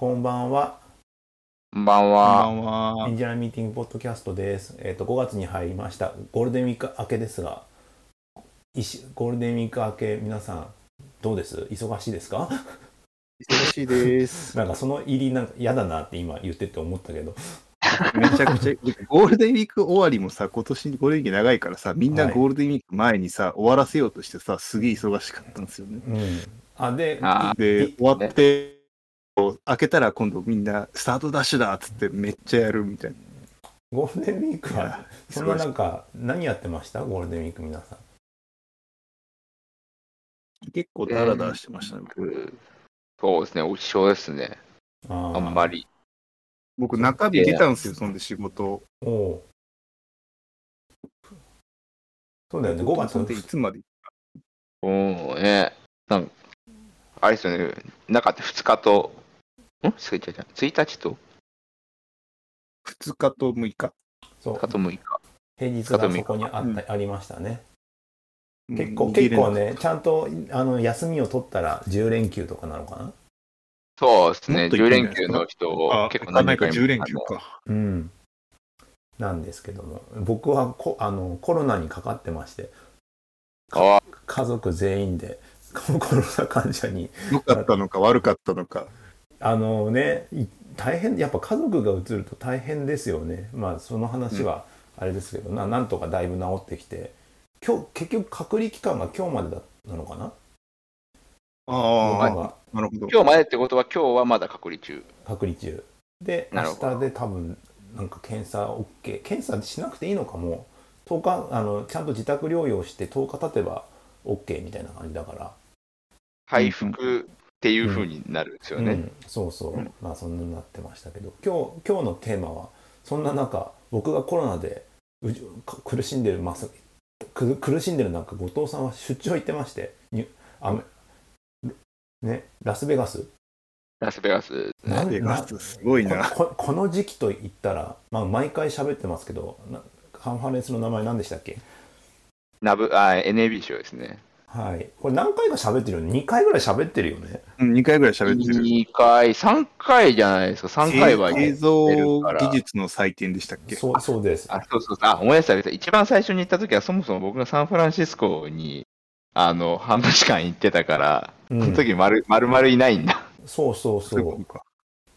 こんばんは。こんばんこんばは。んはエン。ジニアミーティングポッドキャストです。えっ、と、5月に入りました。ゴールデンウィーク明けですが、ゴールデンウィーク明け、皆さん、どうです？忙しいですか？忙しいです。なんかその入りなんか嫌だなって今言ってて思ったけど、めちゃくちゃ、ゴールデンウィーク終わりもさ、今年ゴールデンウィーク長いからさ、みんなはいゴールデンウィーク前にさ、終わらせようとしてさ、すげえ忙しかったんですよね。うん。あ、で、あでい、終わって、開けたら今度みんなスタートダッシュだっつってめっちゃやるみたいな。ゴールデンウィークはそんななんか、何やってました？ゴールデンウィーク皆さん。結構ダラダラしてましたね。うんそうですね、一緒ですね。ああんまり。僕、中日出たんですよ、そんで仕事。り。おうそうだよね、5月そんでいつまで？うん、ね。なんあれですよね、中って2日と、ん？すいちゃちゃ1日と ?2 日と6日。そう2日と6日。平日がそこにあった、ありましたね。結構、うん結構。ね、ちゃんとあの休みを取ったら10連休とかなのかな？そうですね、もっとい10くんじゃないですか？連休の人あ、結構行かないかいます10連休か。うん。なんですけども、僕はこあのコロナにかかってまして、あ家族全員でコロナ患者に、良かったのか悪かったのか。あのね、い大変、やっぱ家族がうつると大変ですよね。まあ、その話はあれですけど、ななんとかだいぶ治ってきて、今日、結局隔離期間が今日までだなのかな？ああ、なるほど。今日までってことは、今日はまだ隔離中。隔離中。で明日で多分なんか検査 OK 検査しなくていいのかも。10日あのちゃんと自宅療養して10日経てば OK みたいな感じだから、回復っていう風になるんですよね。うん、そうそう、うんまあそんなになってましたけど今日今日のテーマはそんな中僕がコロナでうじか苦しんでるますく苦しんでる中後藤さんは出張行ってましてにあねラスベガスラスベガス。なベガスすごいな。この時期と言ったら、まあ、毎回喋ってますけどなカンファレンスの名前何でしたっけ？ナブ、あ、NAB 賞ですね。はいこれ何回か喋ってるよね？2回ぐらい喋ってるよね？うん2回ぐらい喋ってる。2回、3回じゃないですか、3回は映像技術の祭典でしたっけ？そうそうですあ、そうそうそう。あ、思い出した。思い出した一番最初に行った時は、そもそも僕がサンフランシスコに、あの、半年間行ってたから、うんその時丸、丸々いないんだ。そうそうそうそうことか。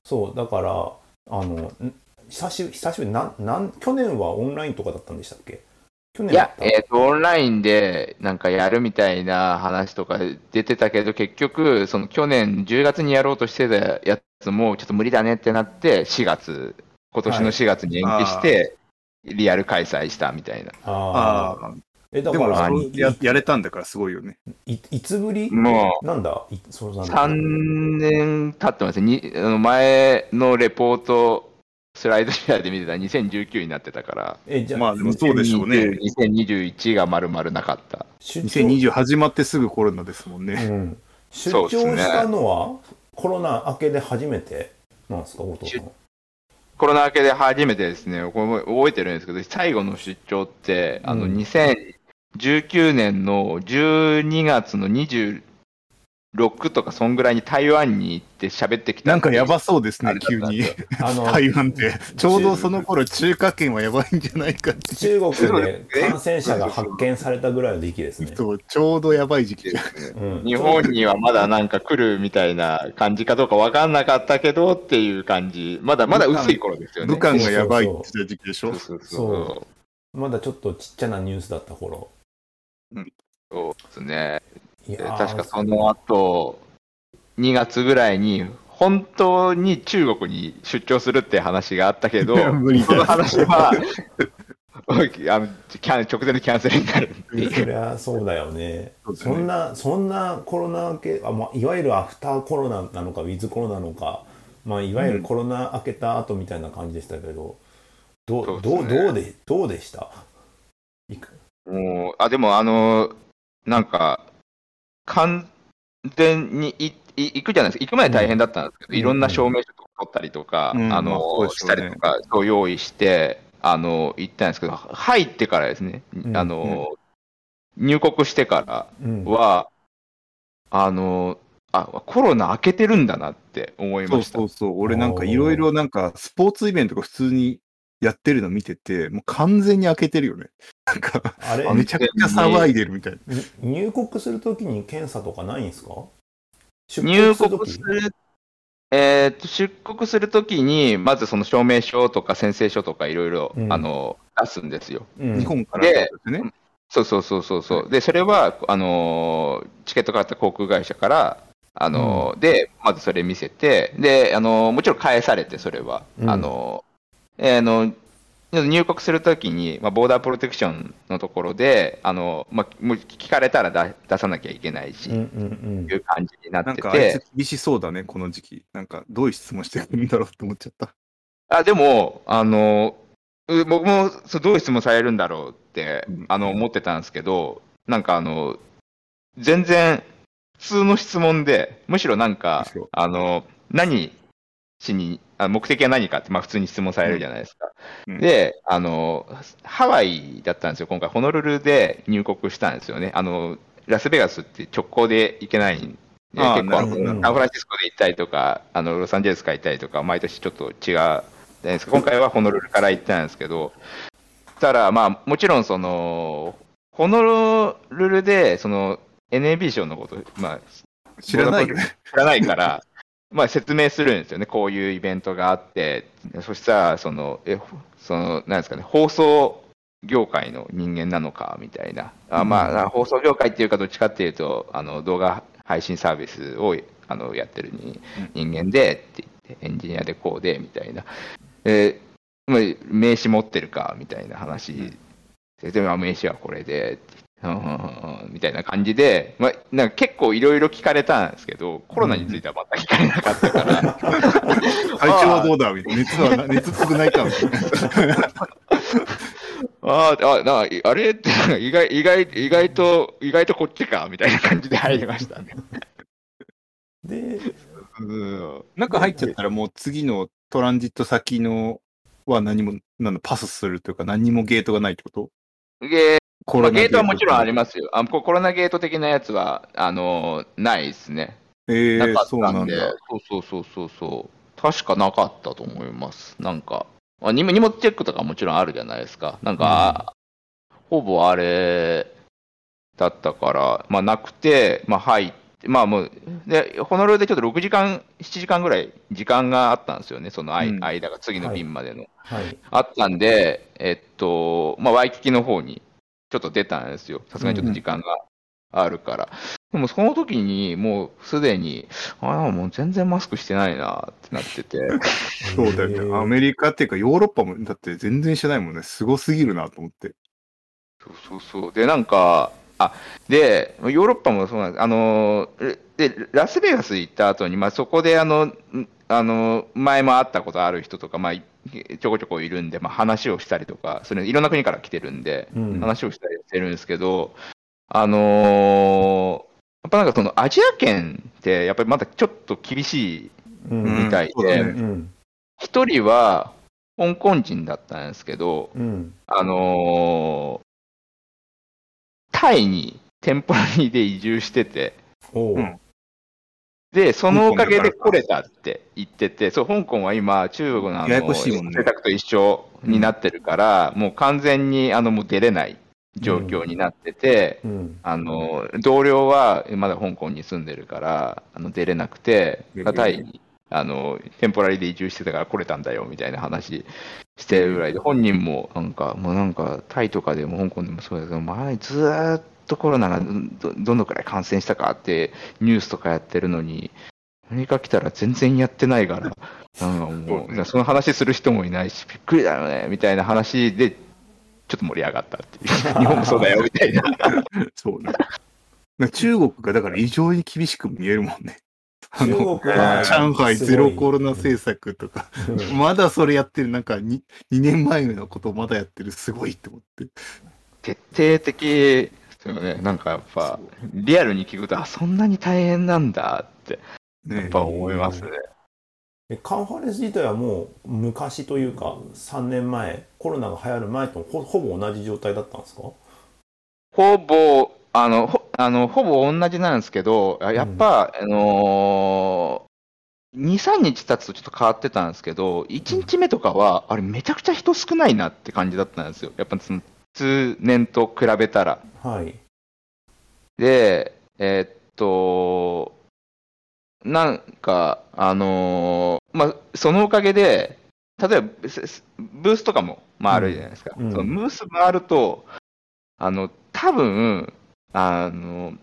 そうだからあのん久し久しぶりなんなん去年はオンラインとかだったんでしたっけ？去い年だっ、た？やえっ、と、オンラインでなんかやるみたいな話とか出てたけど、結局、その去年10月にやろうとしてたやつも、ちょっと無理だねってなって、4月、今年の4月に延期して、リアル開催したみたいな。ああああ、えだでもからややれたんだからすごいよね。いいつぶり？もう、なんだ？いそうなんだ？3年経ってますね。にあの前のレポート、スライドシェアで見てたら2019になってたから、えじゃあ、まあでもそうでしょうね。2021が丸々なかった。出張2020始まってすぐコロナですもんね。うん、出張したのは、コロナ明けで初めてなんですか、後藤さん。コロナ明けで初めてですね、これも覚えてるんですけど、最後の出張って、あの、うん2019年の12月の26とか、そんぐらいに台湾に行って喋ってきた。なんかやばそうですね急に。あの台湾で。ちょうどその頃中華圏はやばいんじゃないかって。中国で感染者が発見されたぐらいの時期ですね。そう、ちょうどやばい時期。うん、日本にはまだなんか来るみたいな感じかどうか分かんなかったけどっていう感じ。まだまだ薄い頃ですよね。武漢がやばいって言ってた時期でしょ？そうそうそそうまだちょっとちっちゃなニュースだった頃。そうですね。確かその後、2月ぐらいに、本当に中国に出張するって話があったけど、その話は、あのキャン直前でキャンセルになる。そりゃそうだよね。そんな、そんなコロナ明け、あまあ、いわゆるアフターコロナなのか、ウィズコロナなのか、まあ、いわゆるコロナ明けた後みたいな感じでしたけど、どう、どう、どうで、どうでした？もうあでも、あの、なんか、完全にいい行くじゃないですか、行く前大変だったんですけど、うんいろんな証明書とか取ったりとか、うんあのうでしょうねしたりとか、そう用意して、あの行ったんですけど、入ってからですね、うんあの入国してからうん。は、あのあ、コロナ明けてるんだなって思いそうました。そうそう。俺なんかいろいろなんかスポーツイベントが普通にやってるの見てて、もう完全に開けてるよね。なんか、あれ？めちゃくちゃ騒いでるみたいな。に入国するときに検査とかないんですか？出入する時？国する、えーと出国するときに、まずその証明書とか宣誓書とかいろいろうんあの出すんですよ。うん日本からですね。そうそうそうそうそう。で、それは、あのーチケット買った航空会社から、あのーで、まずそれ見せて、で、あのーもちろん返されて、それは。うんあのーえーあの入国するときに、まあ、ボーダープロテクションのところで、あのまあ、もう聞かれたら出出さなきゃいけないし、うんうんいう感じになってなんかあいてつ、厳しそうだね、この時期。なんかどういう質問してくるんだろうって思っちゃった。あでも、あのう僕もそうどういう質問されるんだろうって、うんあの思ってたんですけど、なんかあの全然普通の質問で、むしろなんかあの何しにあ、目的は何かって、まあ、普通に質問されるじゃないですか。うんであの、ハワイだったんですよ、今回、ホノルルで入国したんですよね。あのラスベガスって直行で行けないんで、結構サンフランシスコで行ったりとか、あのロサンゼルスから行ったりとか、毎年ちょっと違うじゃないですか。今回はホノルルから行ったんですけど、たら、まあ、もちろんその、ホノルルで、その NAB 賞のこと、まあ、知らない。知らないから、まあ説明するんですよね、こういうイベントがあって、そしたら、その、え、その、なんですかね、放送業界の人間なのかみたいな、あまあ、放送業界っていうか、どっちかっていうと、あの動画配信サービスをあのやってるに人間でって言って、エンジニアでこうでみたいな、えまあ名刺持ってるかみたいな話、ででも名刺はこれでってうんみたいな感じで、まあ、なんか結構いろいろ聞かれたんですけど、コロナについては全く聞かれなかったから、体調はどうだみたいな。熱は、熱っぽくないかみたいな。ああ、なあれって意外、意外、意外と、意外とこっちかみたいな感じで入りましたね。で、うん中入っちゃったらもう次のトランジット先のは何も、なんだ、パスするというか何もゲートがないってことゲコナゲートはもちろんありまますよ。あココロナゲート的なやつは、あのないですね。す。えー、そうなんんだ。そうそうそうそうそう。確かなかったと思います。なんか、あ荷物チェックとかもちろんあるじゃないですか。なんか、ほぼあれだったから、まあなくて、まあ入って、まあもう、で、ホノルルでちょっと6時間、7時間ぐらい時間があったんですよね、その間,、うん間が、次の便までの。はい。あったんで、えっと、まあ、ワイキキの方にちょっと出たんですよ。さすがにちょっと時間があるから。でもその時にもうすでに、ああ、もう全然マスクしてないなってなってて。そうだよね。アメリカっていうかヨーロッパも、だって全然してないもんね。すごすぎるなと思って。そうそうそう。で、なんか、あ、で、ヨーロッパもそうなんです。あの、で、ラスベガス行った後に、まあ、そこで、あの、んあの、前も会ったことある人とか、まあ、いちょこちょこいるんで、まあ、話をしたりとか、それいろんな国から来てるんで、うん。話をしたりしてるんですけど、あのーやっぱなんかそのアジア圏って、やっぱりまだちょっと厳しいうん。みたいで、そうだね。うん。一人は香港人だったんですけど、うん。あのータイにテンポラリーで移住してて、うんで、そのおかげで来れたって言ってて、そう、香港は今、中国のあのややこしいもんね。政策と一緒になってるから、もう完全にあのもう出れない状況になってて、うん。あの同僚はまだ香港に住んでるからあの出れなくてええ、タイにあのテンポラリーで移住してたから来れたんだよみたいな話してるぐらいで、本人もなんか、もうなんか、タイとかでも香港でもそうだけど、前ずーっとコロナがどどのくらい感染したかってニュースとかやってるのに、アメリカ来たら全然やってないから、なんかもう、その話する人もいないし、びっくりだよねみたいな話で、ちょっと盛り上がったっていう、日本もそうだよみたいな。そうね。中国がだから異常に厳しく見えるもんね。あ中の、上海ゼロコロナ政策とか、うん まだそれやってる、なんか 2, 2年前のことをまだやってる、すごいって思って。徹底的ですよね。なんかやっぱ、リアルに聞くと、あ、そんなに大変なんだって、やっねぱ思いますね。えカンファレンス自体はもう昔というか3年前コロナが流行る前とほほぼ同じ状態だったんですか？ほぼあの、ほあのほぼ同じなんですけど、あやっぱ、あのー、2、3日経つとちょっと変わってたんですけど、1日目とかは、あれ、めちゃくちゃ人少ないなって感じだったんですよ。やっぱその通年と比べたら。はい。で、えーっと、なんか、あのーまあ、そのおかげで、例えば、ブースとかも回るじゃないですか。うんうんそのブース回ると、あの、多分、あの、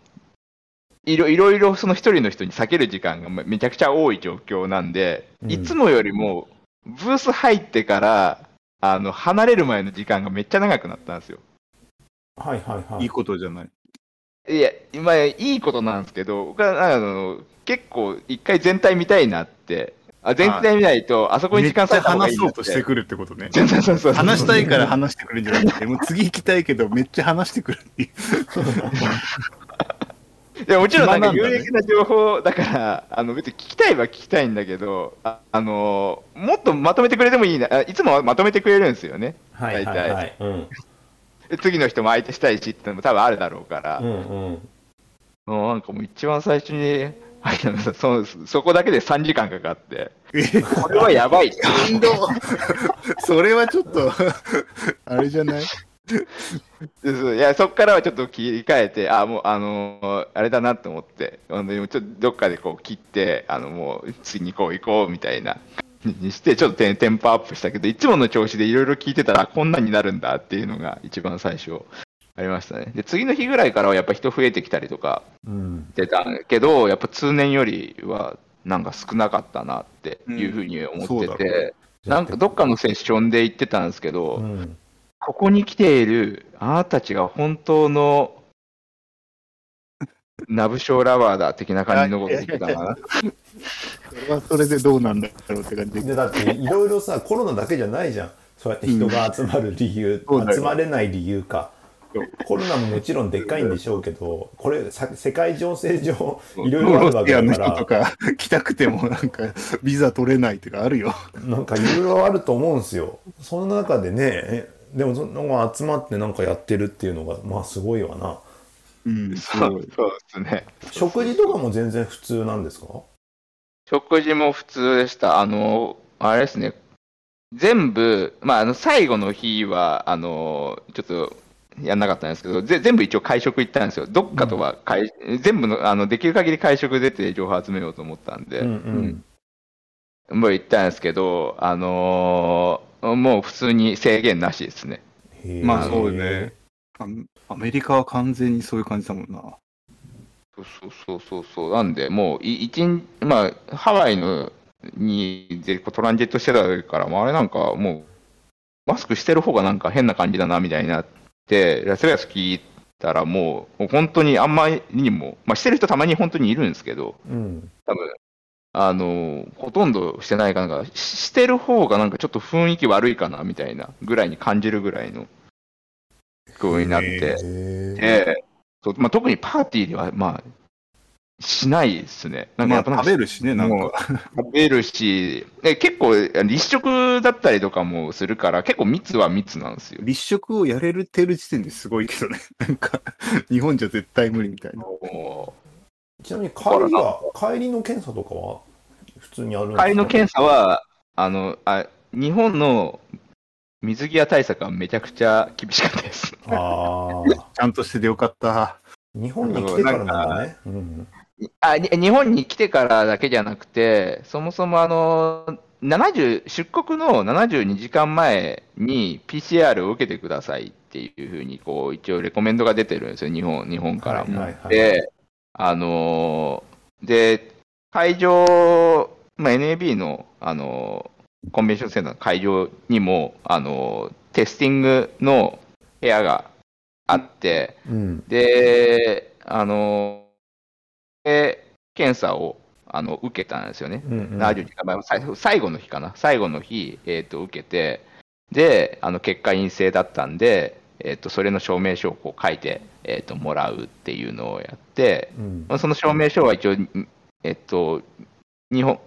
いろいろいろその一人の人に避ける時間がめめちゃくちゃ多い状況なんで、うんいつもよりも、ブース入ってから、あの、離れる前の時間がめっちゃ長くなったんですよ。はいはいはいい。いことじゃない。いや、まあ、いいことなんですけど、僕はあの結構、一回全体見たいなって、あ全体見ないと、あそこに時間割いた方がい話そうとしてくるってことね。そうそうそうそう話したいから話してくるんじゃなくて、もう次行きたいけど、めっちゃ話してくるっていう。いやもちろんなんか有益な情報だから、あの別に聞きたいは聞きたいんだけど、ああのもっとまとめてくれてもいいな、あいつもはまとめてくれるんですよね。はいはいはい。うん。で次の人も相手したいしってのも多分あるだろうから、うんうん。もうなんかもう一番最初に、はいそそこだけで3時間かかって、え、これはやばいって。感動それはちょっと、あれじゃない？いやそこからはちょっと切り替えて、あもう、あのーあれだなと思って、あのちょっとどっかでこう切って、あのもう次にこう行こうみたいなにして、ちょっとテンテンポアップしたけど、いつもの調子でいろいろ聞いてたら、こんなになるんだっていうのが一番最初ありましたね。で、次の日ぐらいからはやっぱ人増えてきたりとかうん。してたけど、やっぱ通年よりはなんか少なかったなっていうふうに思ってうんそうだろうて、なんかどっかのセッションで言ってたんですけど、うん。ここに来ているあなたたちが本当のナブショーラバーだ的な感じのこと言ってたな？それはそれでどうなんだろうって感じ。で、だっていろいろさ、コロナだけじゃないじゃん。そうやって人が集まる理由、そうだよ集まれない理由か。コロナももちろんでっかいんでしょうけど、これさ世界情勢上いろいろあるわけだか人とら、か来たくてもなんかビザ取れないとかあるよ。なんかいろいろあると思うんですよ。その中でね、えでもその集まってなんかやってるっていうのが、まあすごいわな。うん。そうそうですね。食事とかも全然普通なんですか？食事も普通でした。あの、あれですね。全部、まあ、あの、最後の日は、あの、ちょっと、やんなかったんですけど、ぜ全部一応会食行ったんですよ。どっかとは会、全部の、あの、できる限り会食出て情報集めようと思ったんで、うんうん。もう行ったんですけど、あのーもう普通に制限なしですね。まあそうね。あアメリカは完全にそういう感じだもんな。そうそうそうそうそう。なんで、もうい一日、まあ、ハワイのにでトランジットしてたから、もうあれなんかもう、マスクしてる方がなんか変な感じだなみたいになって、ラスベガス聞いたらもう、もう本当にあんまりにも、まあ、してる人たまに本当にいるんですけど、うん。多分あのほとんどしてないかなんか、ししてる方がなんかちょっと雰囲気悪いかなみたいなぐらいに感じるぐらいの気候になって。で、そうまあ、特にパーティーでは、まあ、しないですね。なんかまあやっぱなんか食べるしね、なんか。食べるし、え結構立食だったりとかもするから、結構密は密なんですよ。立食をやれるてる時点ですごいけどね。なんか、日本じゃ絶対無理みたいな。もちなみに帰りは、帰りの検査とかは普通にあるんうですか？帰りの検査は、あのあ日本の水際対策はめちゃくちゃ厳しかったです。ああ。ちゃんとしててよかった。日本に来てからなんだね。うん。あに日本に来てからだけじゃなくて、そもそもあの70出国の72時間前に PCR を受けてくださいっていうふうにこう一応レコメンドが出てるんですよ、日本日本からも。はいはいはいで、あのーで、会場、まあ、NAB の、あのーコンベンションセンターの会場にも、あのーテスティングの部屋があって、うん。で、あの、で検査をあの受けたんですよね。うんうん。72時間前、最最後の日かな、最後の日、えー、と受けて、で、あの結果陰性だったんで、えー、とそれの証明書をこう書いて、えー、ともらうっていうのをやって、うんまあ、その証明書は一応、えっと、日本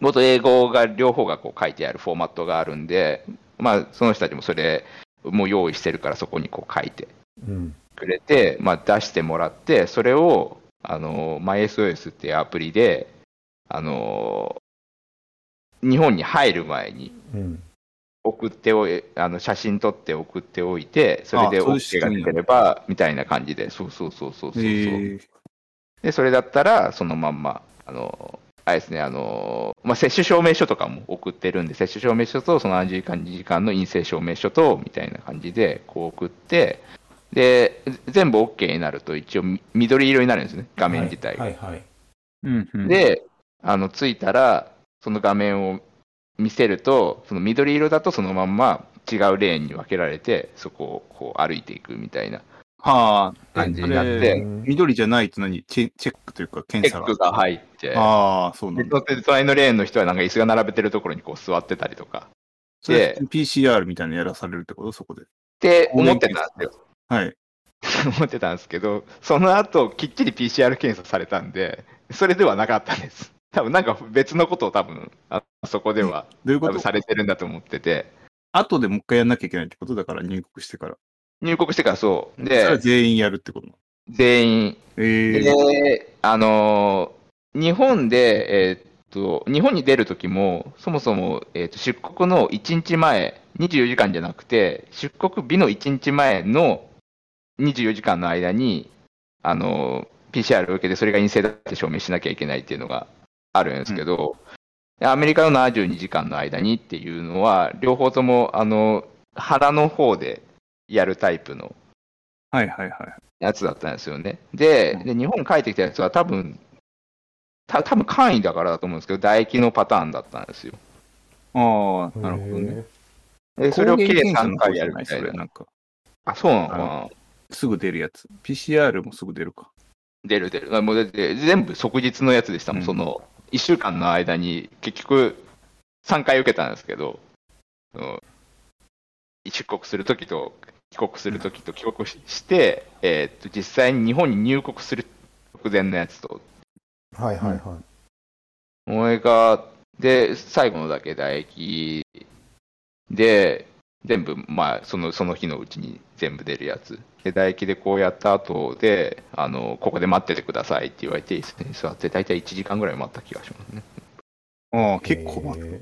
語と英語が両方がこう書いてあるフォーマットがあるんで、まあ、その人たちもそれもう用意してるから、そこにこう書いてうん。くれて、まあ、出してもらって、それを、あの、MySOS っていうアプリで、あの、日本に入る前にうん送っておい、あの、写真撮って送っておいて、それで OK が出てれば、みたいな感じで、そうそうそうそうそうそう。えで、それだったら、そのまんま、あの、あれですね、あの、まあ、接種証明書とかも送ってるんで、接種証明書と、その何時間、2時間の陰性証明書と、みたいな感じで、こう送って、で、全部 OK になると、一応、み緑色になるんですね、画面自体が。はいはい。うんうん、で、あの、着いたら、その画面を見せると、その緑色だとそのまんま違うレーンに分けられて、そこをこう歩いていくみたいなはあ、感じえになって、緑じゃないと何？チェチェックというかチ検査ェックが入って、ああ、そうなでんだ。隣のレーンの人はなんか椅子が並べてるところにこう座ってたりとか、それ PCR みたいなのやらされるってことそこで。って思ってたんですよ。はい。思ってたんですけど、その後、きっちり PCR 検査されたんで、それではなかったです。多分なんか別のことを多分、あそこではどういうこと？されてるんだと思ってて、後でもう一回やんなきゃいけないってことだから入国してから。入国してからそう。で、全員やるってこと？全員。ええで、あのー日本で、えーっと、日本に出るときも、そもそも、えーっと出国の1日前、24時間じゃなくて、出国日の1日前の24時間の間に、あのー PCR を受けて、それが陰性だって証明しなきゃいけないっていうのがあるんですけど、でアメリカの72時間の間にっていうのは、両方とも、あの、腹の方でやるタイプのはいはいはい。やつだったんですよね。で、うんで日本に帰ってきたやつは多分、た多分簡易だからだと思うんですけど、唾液のパターンだったんですよ。ああ、なるほどね。へで、それを計抗原検査3の方じゃない回やるみたいな。それなんか、あ、そうなの？かなすぐ出るやつ。PCR もすぐ出るか。出る出る。あもう全部即日のやつでしたもん、うんその、1週間の間に結局3回受けたんですけど、その出国するときと帰国するときと帰国しして、えーっと、実際に日本に入国する直前のやつと。ーはいはいはい。お前が、で、最後のだけ唾液で、全部、まあ、その、その日のうちに全部出るやつ。で、唾液でこうやった後で、あの、ここで待っててくださいって言われて、椅子に座って、大体1時間ぐらい待った気がしますね。ああ、結構待へ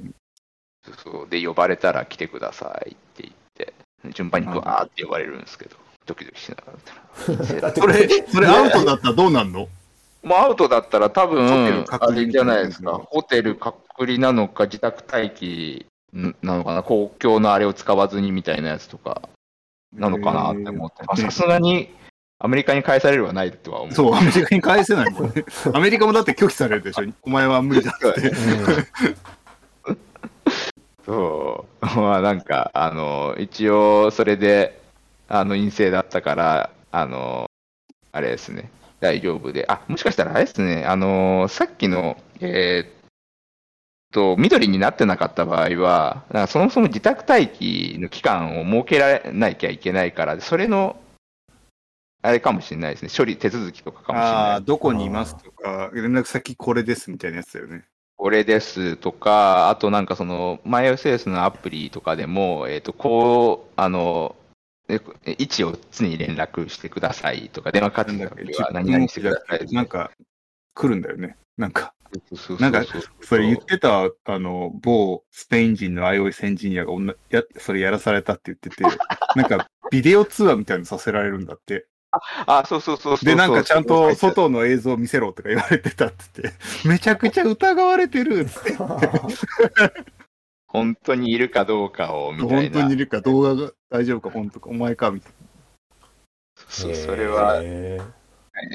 つ。そうで、呼ばれたら来てくださいって言って、順番にブワーって呼ばれるんですけど、ドキドキしながら。それ、それアウトだったらどうなんの？もうアウトだったら多分、ホテル隔離あれじゃないですか、ホテル隔離なのか、自宅待機なのかな、公共のあれを使わずにみたいなやつとかなのかなって思って、まあさすがにアメリカに返されるはないとは思う。そう、アメリカに返せないもんね。アメリカもだって拒否されるでしょ。お前は無理だって。そう。まあなんか、あの、一応それで、あの、陰性だったから、あの、あれですね、大丈夫で。あ、もしかしたらあれですね、あの、さっきの、えーっと、緑になってなかった場合は、なんかそもそも自宅待機の期間を設けられなきゃいけないから、それの、あれかもしれないですね、処理手続きとかかもしれああ、ない。どこにいますとか、連絡先これですみたいなやつだよね。これですとか、あとなんかその、MyOS のアプリとかでも、えっ、と、こう、あの、え位置を常に連絡してくださいとか、電話かかってきた時は何々してください。なんか、来るんだよね。なんか、なんかそうそれ言ってた、あの、某スペイン人の iOS エンジニアがおんなや、それやらされたって言ってて、なんか、ビデオ通話みたいにさせられるんだって。あ、そうそうそうそう。で、なんかちゃんとそう外の映像を見せろとか言われてたって言って、めちゃくちゃ疑われてるって。本当にいるかどうかを、みたいな本当にい。るか、動画が大丈夫か、本当か、お前か、みたいそうそれは、へ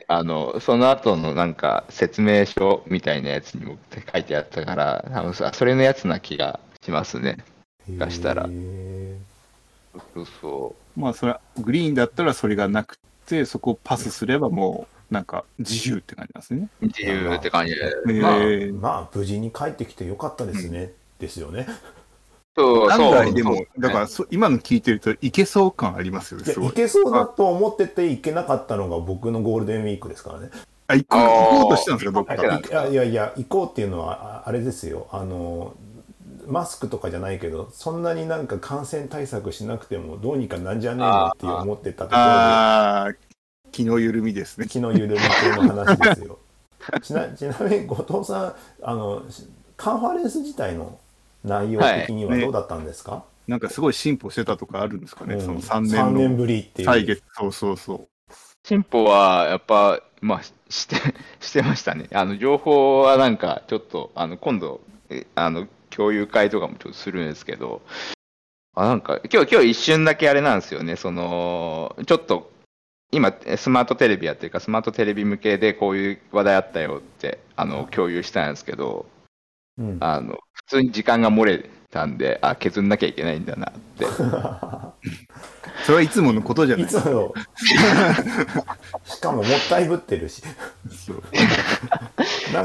あの、その後のなんか説明書みたいなやつにも書いてあったから、多分そそれのやつな気がしますね。ー出したらへそうそう。な。まあ、それは、グリーンだったらそれがなくて、そこをパスすればもう、なんか、自由って感じなんですね。自由って感じで。えまあまあ無事に帰ってきてよかったですね、ですよねそう、でもそう、だからそ、今の聞いてるといけそう感ありますよね、いやすごい。いけそうだと思ってて行けなかったのが僕のゴールデンウィークですからねあ、行こう行こうとしてたんですか、どっか。いやいやいや行こうっていうのはああれですよあのマスクとかじゃないけどそんなになんか感染対策しなくてもどうにかなんじゃねえのって思ってたところでああ、気の緩みですね。気の緩み系の話ですよ。ちなちなみに後藤さんあのカンファレンス自体の内容的にはどうだったんですか、なんかすごい進歩してたとかあるんですかね、うん。その3 3年年のぶりっていう。歳月。そうそうそう。進歩はやっぱ、まあ、しして、してましたね。あの、情報はなんか、ちょっと、あの、今度、えあの、共有会とかもちょっとするんですけど、あ、なんか、今日、今日一瞬だけあれなんですよね、その、ちょっと、今、スマートテレビやってるか、スマートテレビ向けでこういう話題あったよって、あの、共有したんですけど、うん、あの、普通に時間が漏れたんで、あ、削んなきゃいけないんだなって。それはいつものことじゃないいつもの しかももったいぶってるし。ス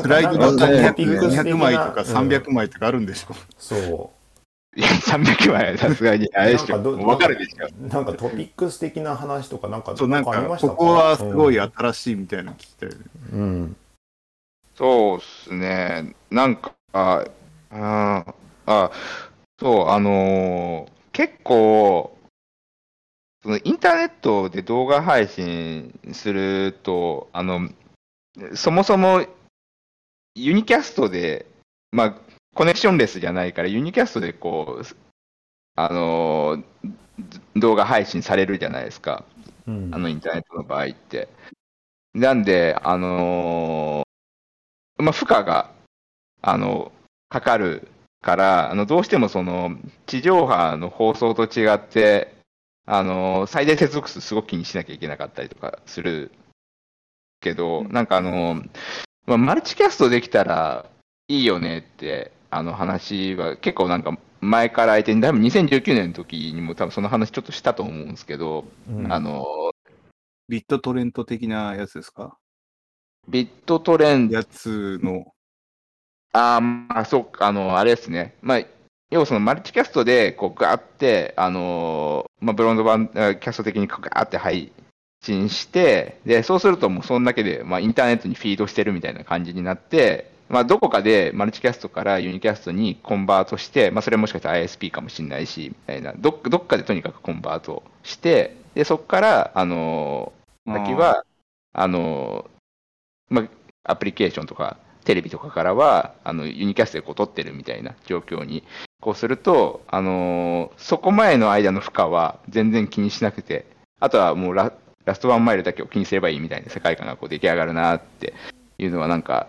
ライドだとなんか200トピックス的な枚とかうん300枚とかあるんでしょ。そいや、300枚はさすがに、あれでしょ。わかるでしょ。う。なんかトピックス的な話とかなんかそう、なんかありま、したか？ここはすごい新しいみたいなの聞きたいよね。うん。そうっすね。なんか、あ、ああそう、あのー結構、そのインターネットで動画配信すると、あの、そもそもユニキャストで、まあ、コネクションレスじゃないから、ユニキャストでこう、あのー動画配信されるじゃないですか。うんあのインターネットの場合って。なんで、あのーまあ、負荷が、あの、かかるから、あの、どうしてもその、地上波の放送と違って、あのー最大接続数すごく気にしなきゃいけなかったりとかするけど、なんかあのーまあ、マルチキャストできたらいいよねって、あの話は結構なんか前から相手に、多分2019年の時にも多分その話ちょっとしたと思うんですけど、うん。あの、ビットトレント的なやつですか？ビットトレンド、やつの、ああ、そうか、あの、あれですね。まあ、要はそのマルチキャストで、こう、ガーって、あのーまあ、ブロードバン、あキャスト的にガーって配信して、で、そうするともうそんだけで、まあ、インターネットにフィードしてるみたいな感じになって、まあ、どこかでマルチキャストからユニキャストにコンバートして、まあ、それもしかしたら ISP かもしれないし、みたいな、どっどっかでとにかくコンバートして、で、そこから、あのー先は、あのーまあ、アプリケーションとか、テレビとかからは、あの、ユニキャストでこう撮ってるみたいな状況に、こうすると、あのーそこ前の間の負荷は全然気にしなくて、あとはもうララストワンマイルだけを気にすればいいみたいな世界観がこう出来上がるなっていうのはなんか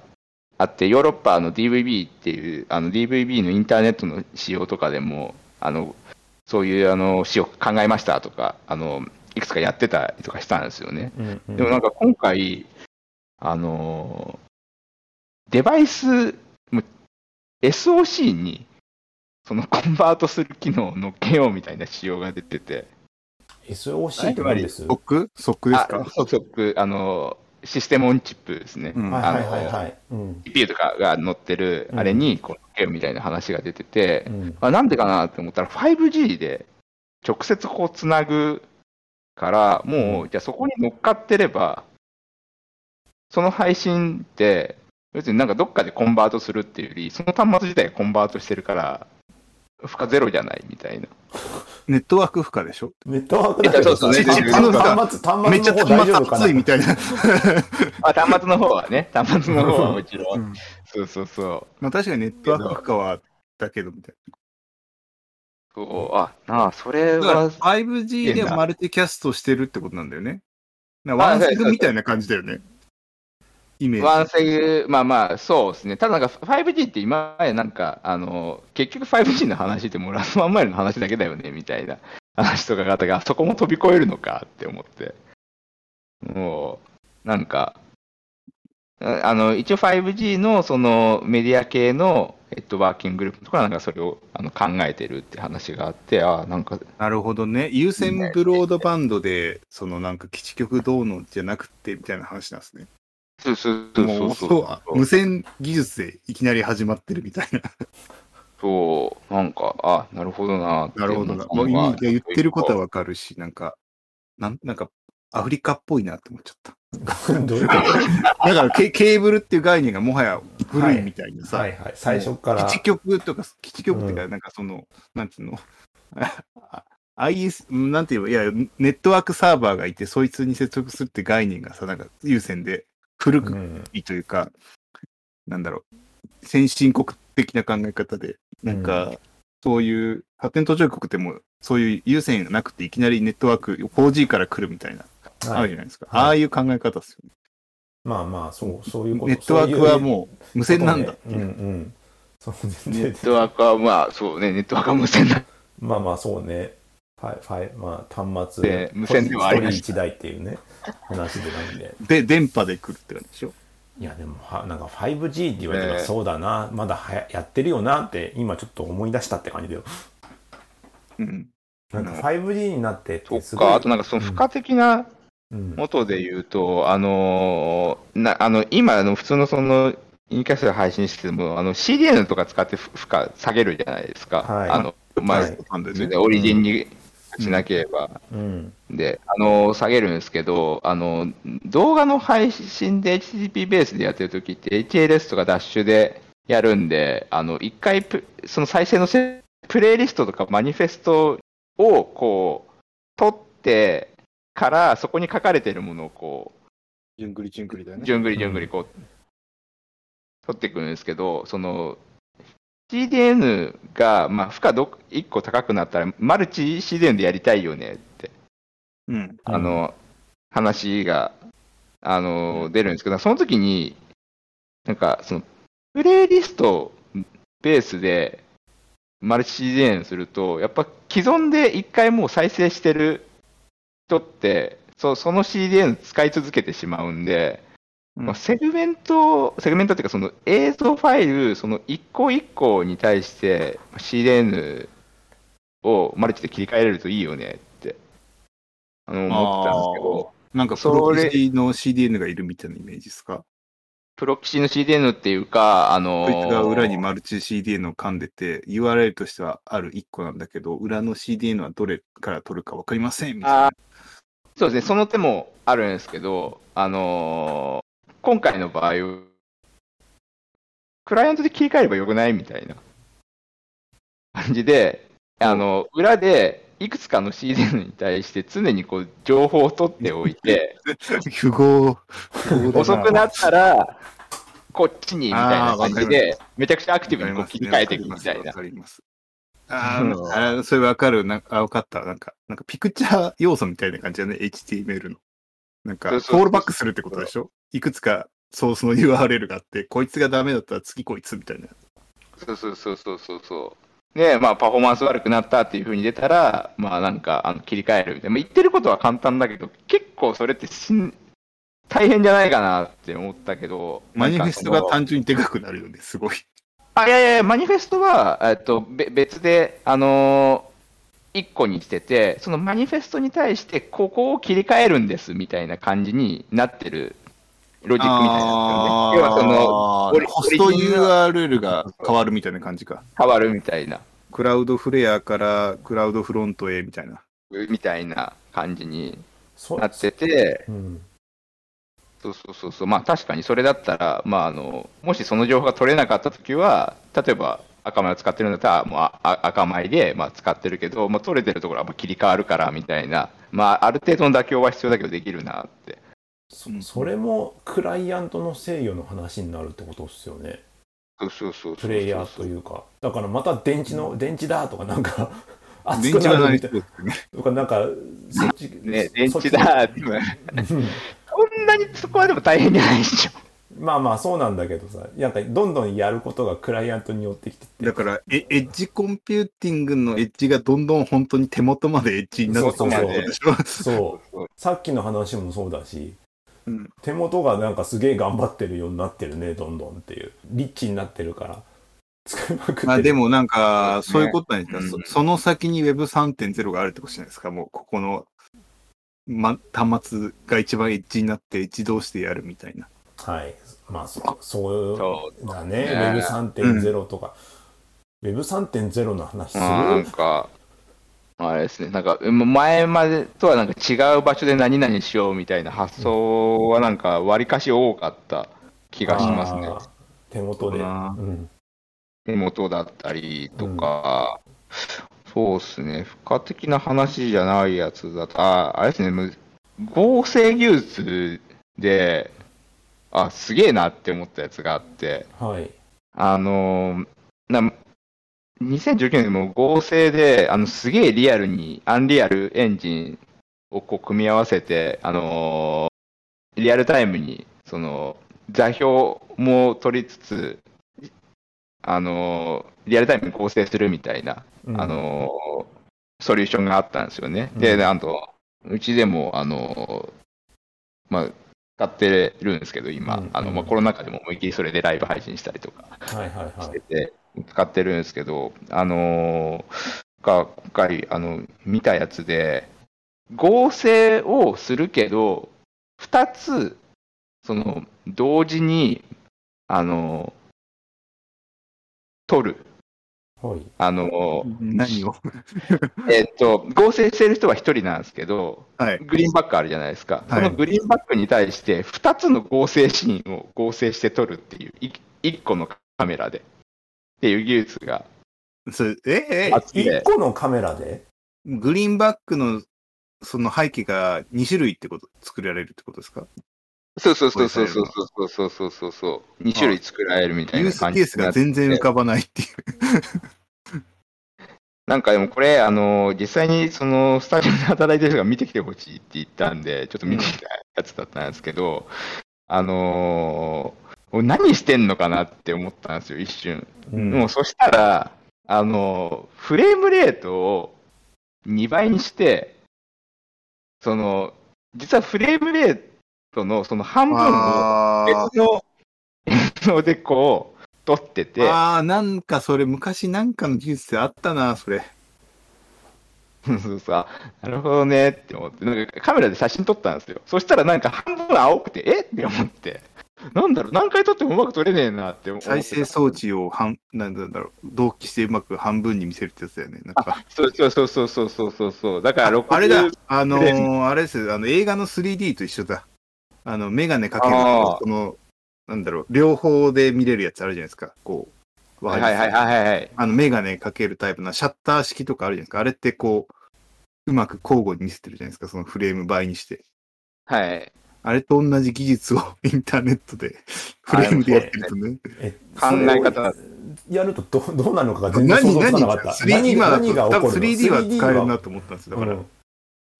あって、ヨーロッパの DVB っていう、あの DVB のインターネットの仕様とかでも、あの、そういうあの仕様考えましたとか、あの、いくつかやってたりとかしたんですよね。うんうんでもなんか今回、あのーデバイス、もう SOC に、そのコンバートする機能を乗っけようみたいな仕様が出てて、SOC って何です？ソックソックですか？あそうそう、あのーシステムオンチップですね。うんはいはいはい。CPU とかが乗ってる、うん。あれにこう乗っけようみたいな話が出てて、うん。あなんでかなって思ったら 5G で直接こうつなぐから、もう、じゃあそこに乗っかってれば、その配信って、別になんかどっかでコンバートするっていうより、その端末自体がコンバートしてるから、負荷ゼロじゃないみたいな。ネットワーク負荷でしょ？ネットワークだけどさ、そうそうね端末、端めっちゃ末の方大丈夫かな？熱いみたいな。あ、端末の方はね、端末の方はもちろ。うんんそうそうそう。まあ確かにネットワーク負荷はだけどみたいそうあ、なあ、それな。だからは、5G でマルチキャストしてるってことなんだよね。なワンセグみたいな感じだよね。イメージ。ワンセグ、まあまあ、そうですね。ただなんか 5G って今までなんか、あの、結局 5G の話ってもうラスワンマイルの話だけだよね、みたいな話とかがあったが、そこも飛び越えるのかって思って。もう、なんか、ああの、一応 5G のそのメディア系の、えっと、ワーキンググループのところはなんかそれをあの考えてるって話があって、ああ、なんか、なるほどね。有線ブロードバンドで、そのなんか基地局どうのじゃなくてみたいな話なんですね。そうそうそうもそううそう無線技術でいきなり始まってるみたいな。そう、なんか、あ、なるほどなってなるほどな。もう言ってることはわかるし、なんか、なんなんか、アフリカっぽいなって思っちゃった。どういうこ だからケ、ケーブルっていう概念がもはや古いみたいなさ、とはいはい。最初から基。地局とか、基地局っていうか、うなんかその、なんつうの、あ IS、なんて言えば、いや、ネットワークサーバーがいて、そいつに接続するって概念がさ、なんか優先で古くうん。いいというか、なんだろう、先進国的な考え方で、なんか、そういう、発展途上国でも、そういう優先がなくて、いきなりネットワーク、4G から来るみたいな、あはい。るじゃないですか。はい。ああいう考え方ですよね。まあまあそうそういうこと。ネットワークはもう無線なんだ。ことねう。んうん。そうネねットワークはまあそうね、ネットワークは無線だ。まあまあそうねファイファイまあ端末で無線ではありました一人一台っていうね話でないんで。で、電波で来るって感じでしょ？いやでもはなんか 5G って言われたらねそうだな、まだはややってるよなって今ちょっと思い出したって感じだよ。うん。なんかうん。5G になってそっすごいか、あとなんかその付加的なうん。元で言うと、あのーなあの今あの、普通のその、インキャスト配信しても、あの CDN とか使って負荷下げるじゃないですか。はい。あのまあ、はい。オリジンにしなければ。うん。で、あの下げるんですけど、あの動画の配信で HTTP ベースでやってるときって HLS とかダッシュでやるんで、あの一回プその再生のせプレイリストとかマニフェストをこう取ってからそこに書かれてるものをこじゅんぐりじゅんぐりだよう順繰り順繰りこう取っていくんですけど、その CDN がまあ負荷ど1個高くなったらマルチ CDN でやりたいよねってうん。あの、話が、あの、出るんですけど、その時に、なんか、その、プレイリストベースで、マルチ CDN すると、やっぱ既存で一回もう再生してる人って、そその CDN 使い続けてしまうんで、うんまあ、セグメント、セグメントっていうか、その映像ファイル、その一個一個に対して CDN をマルチで切り替えれるといいよねって、あの、思ってたんですけど、なんかプそれロキシの CDN がいるみたいなイメージですか？プロキシの CDN っていうか、あのーこいつが裏にマルチ CDN を噛んでて、URL としてはある1個なんだけど、裏の CDN はどれから取るか分かりませんみたいな。あ。そうですね、その手もあるんですけど、あのー今回の場合、クライアントで切り替えればよくないみたいな感じで、あの、裏でいくつかの CDN に対して常にこう情報を取っておいて、符号。遅くなったら、こっちにみたいな感じで、めちゃくちゃアクティブにこう切り替えていくみたいな。あーあー、それわかる。なんか、あ、わかった。なんか、なんかピクチャー要素みたいな感じだね、HTML の。なんか、フォールバックするってことでしょ？いくつかソースの URL があって、こいつがダメだったら次こいつみたいな。そうそうそうそうそうそう。で、まあ、パフォーマンス悪くなったっていう風に出たら、まあ、なんか、あの切り替えるみたいな。まあ、言ってることは簡単だけど、結構それってしん大変じゃないかなって思ったけど、マニフェストが単純にでかくなるよね、すごい。あ、いやいやいや、マニフェストは、えっと、べ別で、あのー、1個にしてて、そのマニフェストに対して、ここを切り替えるんですみたいな感じになってるロジックみたいなね。要はその、ホスト URL が変わるみたいな感じか。変わるみたいな。クラウドフレアからクラウドフロントへみたいな。みたいな感じにそなってて、うんそうそうそうそう、まあ確かにそれだったら、まああの、もしその情報が取れなかったときは、例えば赤米を使ってるんだったら、もうああ赤米でまあ使ってるけど、まあ、取れてるところはまあ切り替わるからみたいな、まあある程度の妥協は必要だけどできるなって。そそれもクライアントの制御の話になるってことですよね。そうそうそうそうプレイヤーというか。だからまた電池の電池だとかなんか 熱電くなるみたい。とかなんかそっちね、電そっち。池だって、うん。こんなにそこはでも大変じゃないでしょ。まあまあそうなんだけどさ。やっぱりどんどんやることがクライアントによってきてて。だから、エエッジコンピューティングのエッジがどんどん本当に手元までエッジになってそうそうそう。そう。さっきの話もそうだしうん。手元がなんかすげえ頑張ってるようになってるねどんどんっていう。リッチになってるから。使いまくってる。まあでもなんか、そういうことなんですか、うん。そその先に Web3.0 があるってことじゃないですか。もうここの、ま、端末が一番エッジになって自動してやるみたいな。はい。まあそそうだね。ね。Web3.0 とか、Web3.0 の話する、まあなんか、あれですね、なんか前までとはなんか違う場所で何々しようみたいな発想はなんかわりかし多かった気がしますね。手元で、うん、手元だったりとか、そうっすね。付加的な話じゃないやつだと、あ、あれですね、む合成技術で、あ、すげえなって思ったやつがあって、はい。あのーな、2019年でも合成で、あの、すげえリアルに、アンリアルエンジンをこう組み合わせて、あのーリアルタイムに、その、座標も取りつつ、あのーリアルタイムに合成するみたいな、うん。あのーソリューションがあったんですよね。うん。で、あと、うちでも、あのーまあ、使ってるんですけど、今、うん。あの、まあ、うんコロナ禍でも思いっきりそれでライブ配信したりとかはいはいはい。使ってるんですけど、あのーが今回、あの、見たやつで、合成をするけど、二つ、その、同時に、あのー取る。はい。あのー何を？えっと、合成してる人は一人なんですけど、はい。グリーンバックあるじゃないですか。はいそのグリーンバックに対して、二つの合成シーンを合成して撮るっていう、い一個のカメラで。っていう技術が。それええあって一個のカメラで？グリーンバックのその背景が2種類ってこと、作られるってことですか？そうそうそうそうそうそうそうそうそうそう。2種類作られるみたいユースな感じケースが全然浮かばないっていう。なんかでもこれ、あの、実際にそのスタジオで働いてる人が見てきてほしいって言ったんで、ちょっと見てきたやつだったんですけど、あのー何してんのかなって思ったんですよ、一瞬。うんもうそしたら、あの、フレームレートを2倍にして、その、実はフレームレートのその半分を別の映像でこう、撮ってて、あー、なんかそれ昔なんかの技術であったな、それ。そうそうさ、なるほどねって思って、なんかカメラで写真撮ったんですよ。そしたらなんか半分青くて、えって思って、なんだろう、何回撮ってもうまく撮れねえなって思って再生装置を半、なんだろう、同期してうまく半分に見せるってやつだよね。なんか。そうそうそうそうそうそうそう。だからあ、あれだ、あのー、あれですあの、映画の 3D と一緒だ。あの、メガネかけると、この、なんだろう、両方で見れるやつあるじゃないですか。こう。はいはいはいはいはい。あの、メガネかけるタイプのシャッター式とかあるじゃないですか。あれってこう、うまく交互に見せてるじゃないですか。そのフレーム倍にして。はい。あれと同じ技術を インターネットで、フレームでやってるとね。え考え方やるとどどうなるのかが全然想何、像つか何なかった。3D、今だと多分何が起こるの？3D は使える 3D なと思ったんですよ。だからうん、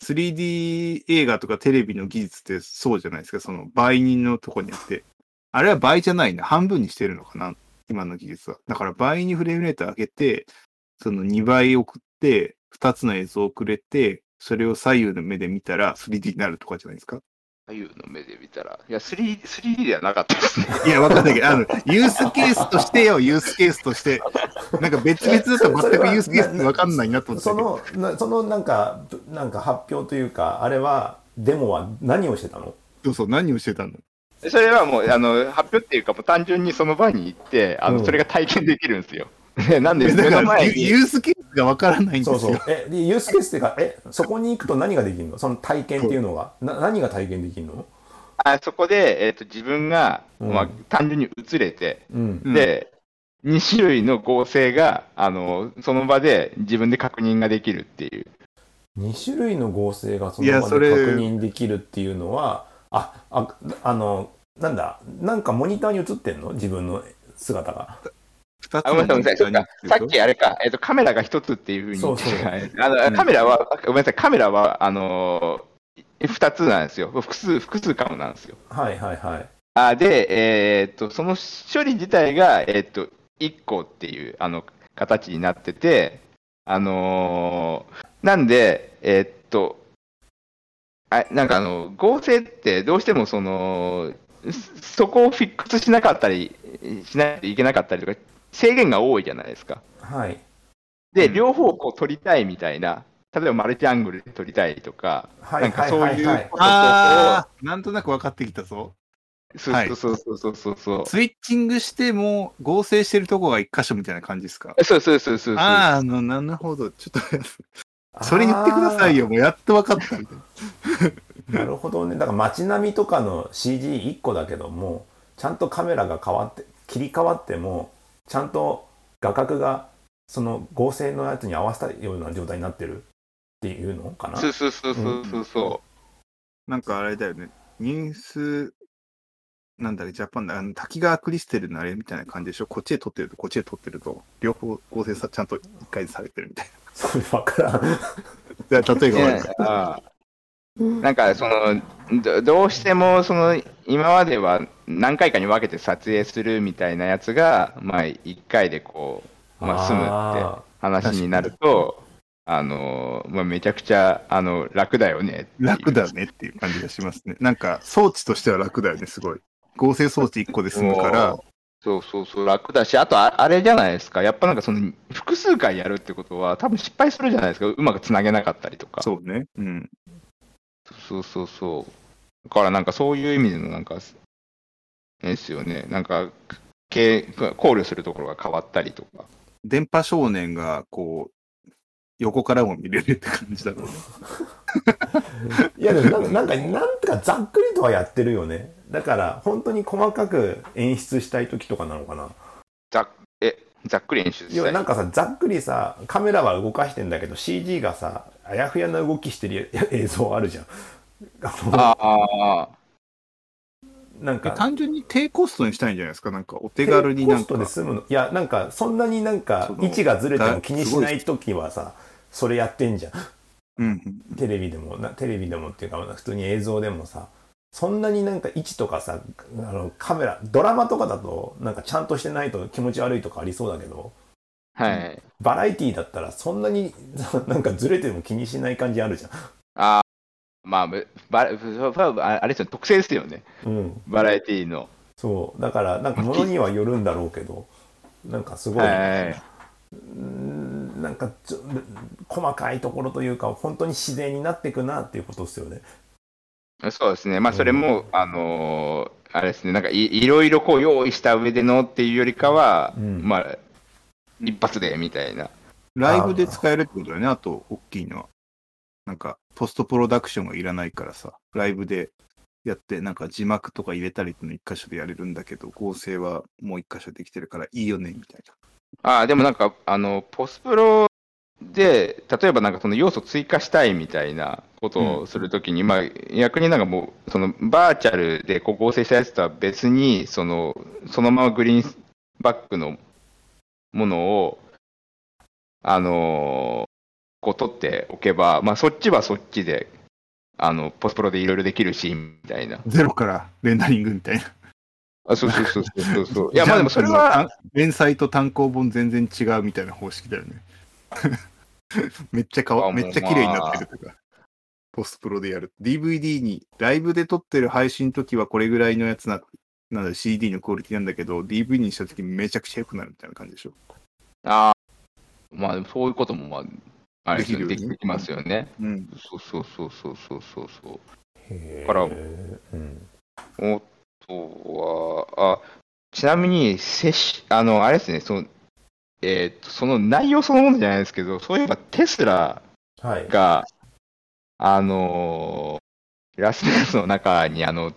3D 映画とかテレビの技術ってそうじゃないですか。その倍人のとこにあって。あれは倍じゃないな。半分にしてるのかな。今の技術は。だから倍にフレームレート上げて、その2倍送って、2つの映像をくれて、それを左右の目で見たら 3D になるとかじゃないですか。左右の目で見たら、いや、3D, 3D ではなかったですね。いや、わかんないけど、あの、ユースケースとしてよ、ユースケースとして。なんか別々だと全くユースケースってわかんないなと思ってそ。のなそのなんかなんか発表というかあれはデモは何をしてたの？そうそう、何をしてたの？それはもう、あの、発表っていうか、もう単純にその場に行って、あの、うんそれが体験できるんですよ。で なんで、目の前に、ユユースケースがわからないんですよ。そうそう。えユースケースっていうかえそこに行くと何ができるの？その体験っていうのはな何が体験できるの？あそこで、えっ、と、自分が、うん。まあ、単純に映れて、うん。うんで、2種類の合成が、あの、その場で自分で確認ができるっていう。2種類の合成がその場で確認できるっていうのはあああのなんだなんかモニターに映ってんの？自分の姿が二つあ、ごめんなさい、ごめんなさい。そうかさっきああれか、えっ、と、カメラが一つっていうふうにそうそうあの、うんカメラは、ごめんなさい、カメラは、あのー、二つなんですよ。複数、複数カムなんですよ。はいはいはいあで、えーっと、その処理自体が、えーっと、1個っていう、あの、形になってて、あのーなんで、えーっと、あなんかあの、合成ってどうしてもその、そそこをフィックスしなかったり、しないといけなかったりとか、制限が多いじゃないですか。はいで、うん両方こう撮りたいみたいな、例えばマルチアングルで撮りたいとか、はいなんかはいそういうはいはいことをあー、なんとなく分かってきたぞ。そうはいそうそうそうそうそう。スイッチングしても合成してるとこが一箇所みたいな感じですか？そうそうそうそうそう。ああ、あの、なるほど。ちょっと、それ言ってくださいよ。もうやっと分かったみたいな。なるほどねだから街並みとかの CG1 個だけどもちゃんとカメラが変わって切り替わってもちゃんと画角がその合成のやつに合わせたような状態になってるっていうのかな？そうそうそうそうそうそなんかあれだよね。ニュース、なんだっけ、ジャパンだ、あの滝川クリステルのあれみたいな感じでしょ？こっちで撮ってると、こっちで撮ってると、両方合成さ、ちゃんと一回でされてるみたいそれ分からんな。じゃあ、例えばわかるああなんかそのどどうしてもその今までは何回かに分けて撮影するみたいなやつが、まあ、1回でこう、まあ、済むってあ話になると、あのまあ、めちゃくちゃあの楽だよね楽だねっていう感じがしますね。なんか、装置としては楽だよね、すごい。合成装置1個で済むからそうそうそう、楽だし、あとああれじゃないですか、やっぱなんかその複数回やるってことは、多分失敗するじゃないですか、うまくつなげなかったりとか。そうね。うん。そうそうそう。だからなんかそういう意味でのなんか、ですよね、なんか、け考慮するところが変わったりとか。電波少年が、こう、横からも見れるって感じだろうね。いやでもなんかなんかなんとかざっくりとはやってるよねだから本当に細かく演出したい時とかなのかなざえざっくり演出したい？なんかさざっくりさカメラは動かしてんだけど CG がさあやふやな動きしてる映像あるじゃんああ、なんか単純に低コストにしたいんじゃないですか？なんか、お手軽になんか低コストで。済むのいやなんかそんなになんか位置がずれても気にしない時はさそれやってんじゃんうんうん。テレビでもなテレビでもっていうか普通に映像でもさそんなになんか位置とかさあのカメラドラマとかだとなんかちゃんとしてないと気持ち悪いとかありそうだけどはい。バラエティーだったらそんなに なんかずれても気にしない感じあるじゃああ、まあ、ぶバラああれですよね、特性ですよね、んうんバラエティーの。そうだからなんか物にはよるんだろうけどなんかすごい、はい。うんなんかちょ細かいところというか本当に自然になっていくなっていうことですよねそうですね、まあ、それも、あのーあれですね、なんかいいろいろこう用意した上でのっていうよりかは、うんまあ、一発でみたいな。ライブで使えるってことだよね。あと、大きいのは。なんか、ポストプロダクションがいらないからさ、ライブでやって、なんか字幕とか入れたりっていうの一箇所でやれるんだけど、合成はもう一箇所できてるからいいよね、みたいな。ああ、でもなんか、あの、ポスプロで、例えばなんかその要素追加したいみたいなことをするときに、まあ、逆になんかもう、そのバーチャルでこう合成したやつとは別に、その、そのままグリーンバックのものを、あのーこう取っておけば、まあ、そっちはそっちで、あの、ポスプロでいろいろできるし、みたいな。ゼロからレンダリングみたいな。あ、そうそうそうそうそう。いや、まあでもそれは、連載と単行本全然違うみたいな方式だよね。めっちゃかわあめっちゃ綺麗になってるとか。ポストプロでやる。DVD に、ライブで撮ってる配信の時はこれぐらいのやつな、なんだ CD のクオリティなんだけど、DVD にした時めちゃくちゃ良くなるみたいな感じでしょ。ああ、まあでもそういうことも、まあ、あれですよねできるよねできますよね。うん。そうそうそうそうそうそうそう。からうんおとは、あ、ちなみに、接し、あの、あれですね、その、えーっと、その内容そのものじゃないですけど、そういえばテスラはいが、あのーラスベガスの中に、あの、